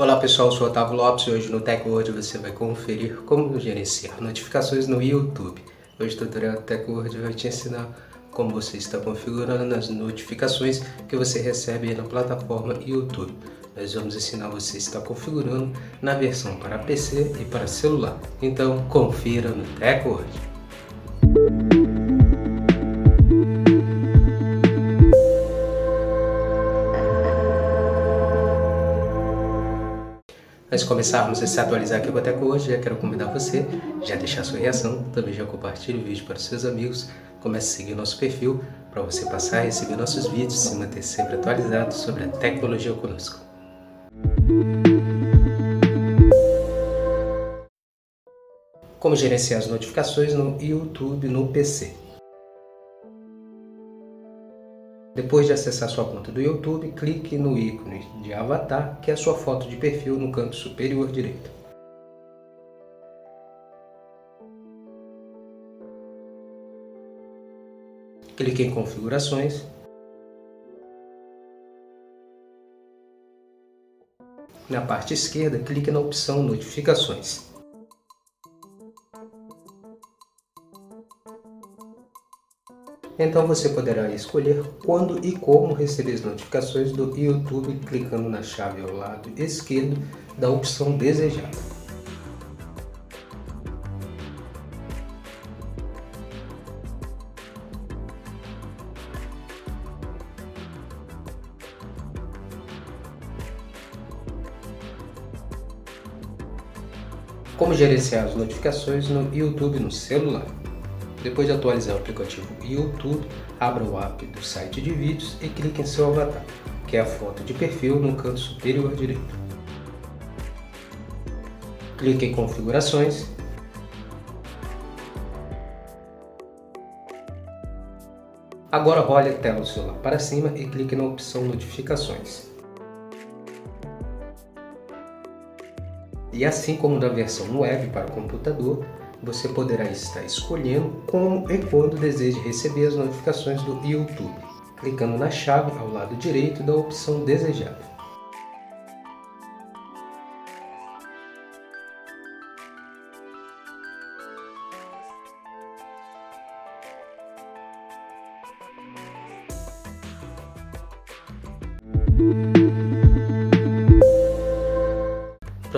Olá pessoal, eu sou Otávio Lopes e hoje no TechWord você vai conferir como gerenciar notificações no YouTube. Hoje o tutorial TechWord vai te ensinar como você está configurando as notificações que você recebe na plataforma YouTube. Nós vamos ensinar você a estar configurando na versão para PC e para celular. Então confira no TechWord. Antes de começarmos a se atualizar aqui com a Teco hoje, já quero convidar você, já deixar sua reação, também já compartilhe o vídeo para os seus amigos, comece a seguir nosso perfil para você passar a receber nossos vídeos e se manter sempre atualizado sobre a tecnologia conosco. Como gerenciar as notificações no YouTube no PC. Depois de acessar sua conta do YouTube, clique no ícone de avatar, que é a sua foto de perfil no canto superior direito. Clique em configurações. Na parte esquerda, clique na opção notificações. Então você poderá escolher quando e como receber as notificações do YouTube clicando na chave ao lado esquerdo da opção desejada. Como gerenciar as notificações no YouTube no celular. Depois de atualizar o aplicativo YouTube, abra o app do site de vídeos e clique em seu avatar, que é a foto de perfil no canto superior direito. Clique em configurações Agora role a tela do celular para cima e clique na opção notificações. E assim como na versão web para o computador, você poderá estar escolhendo como e quando deseja receber as notificações do YouTube, clicando na chave ao lado direito da opção desejada.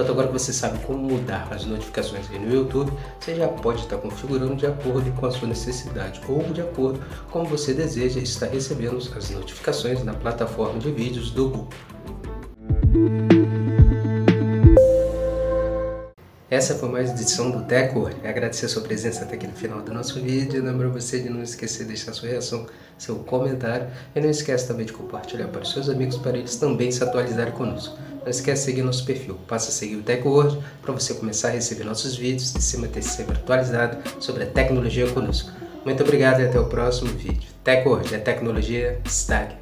Pronto, agora que você sabe como mudar as notificações aí no YouTube, você já pode estar configurando de acordo com a sua necessidade ou de acordo com você deseja estar recebendo as notificações na plataforma de vídeos do Google. Essa foi mais edição do Teco. Agradecer a sua presença até aqui no final do nosso vídeo. Lembro você de não esquecer de deixar sua reação, seu comentário. E não esquece também de compartilhar para os seus amigos, para eles também se atualizarem conosco. Não esquece de seguir nosso perfil. Passa a seguir o TecWord para você começar a receber nossos vídeos e se manter sempre atualizado sobre a tecnologia conosco. Muito obrigado e até o próximo vídeo. TecWord, a tecnologia está aqui.